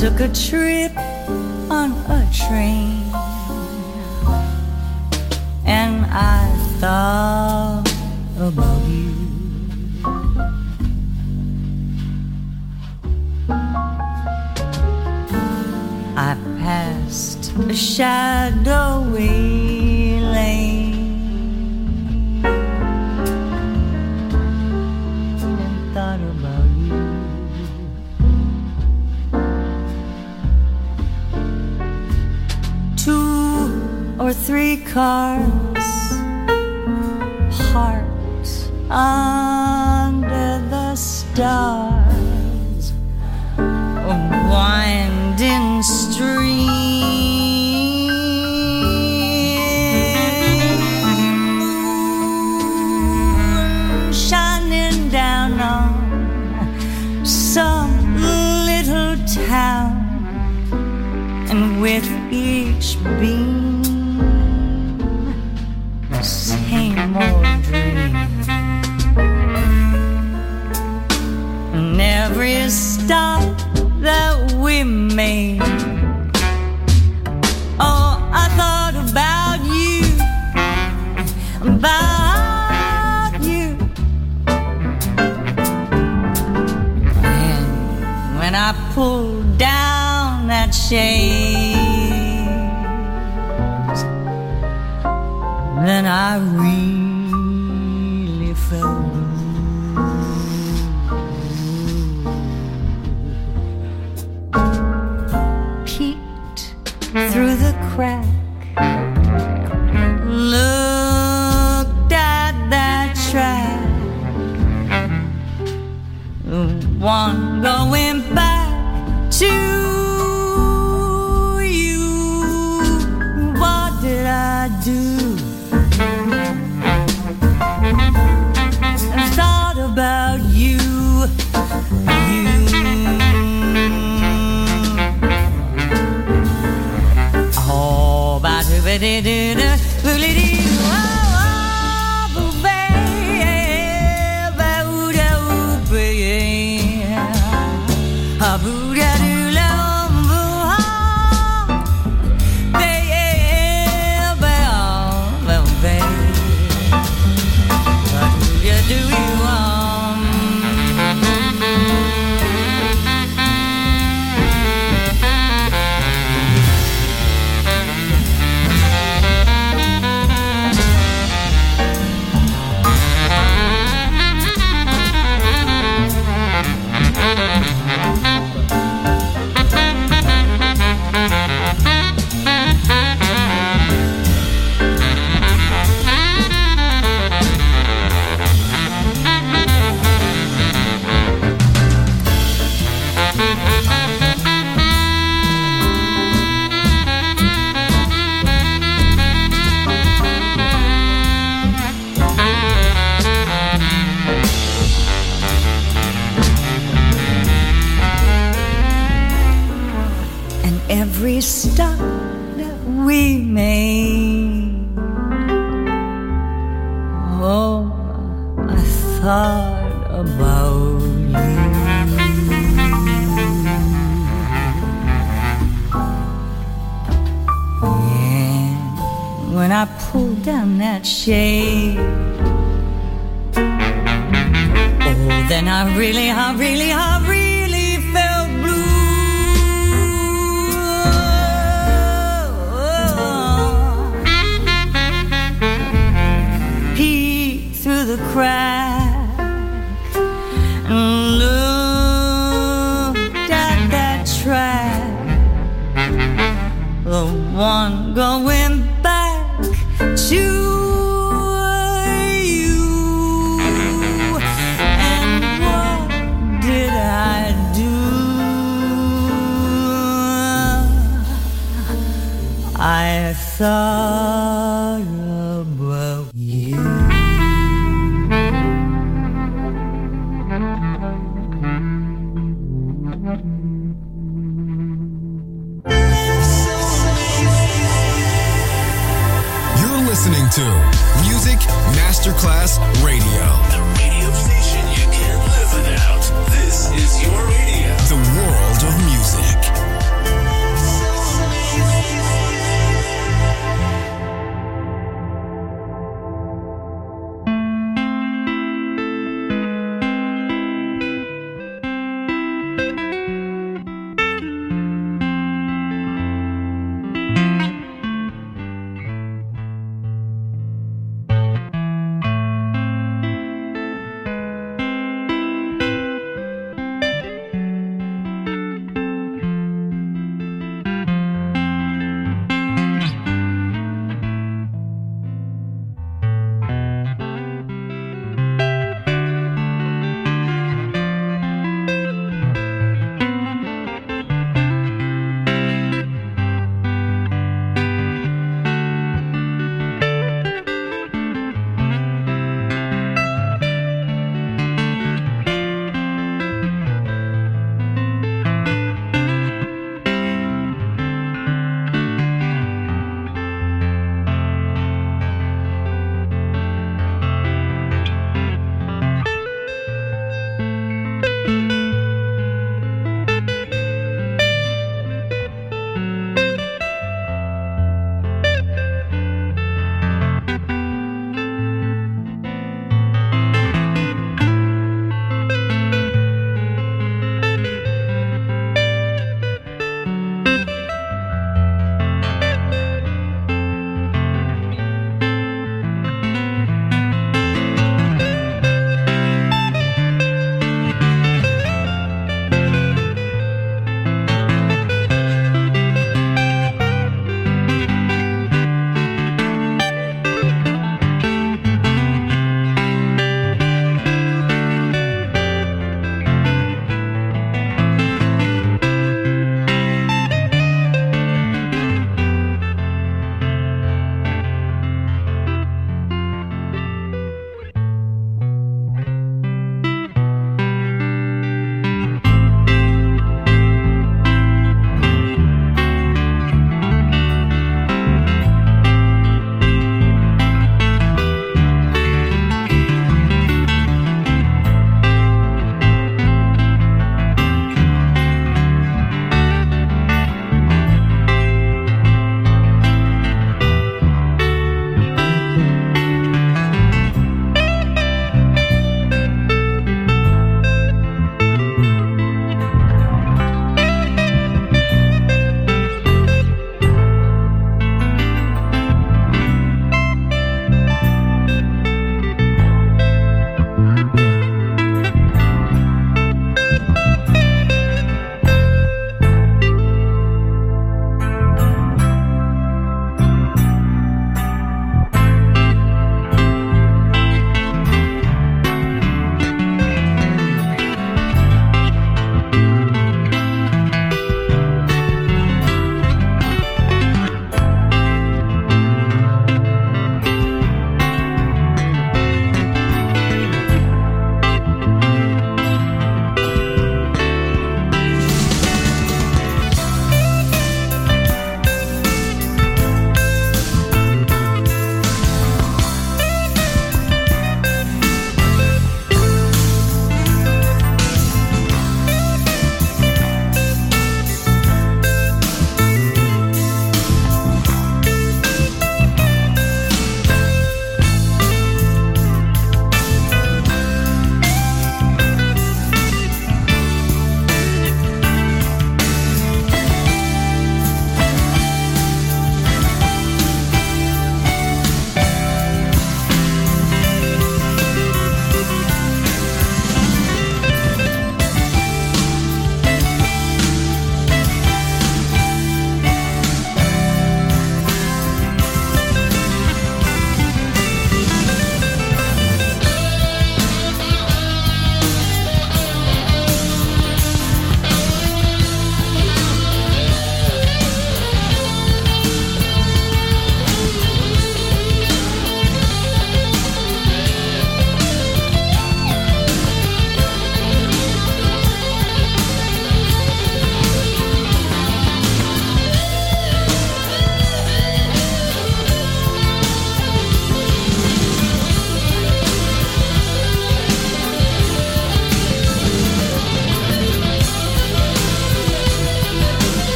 took a tree. some little town, and with each beam, same old dream. And every stop that we made pull down that shade, then I read.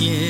My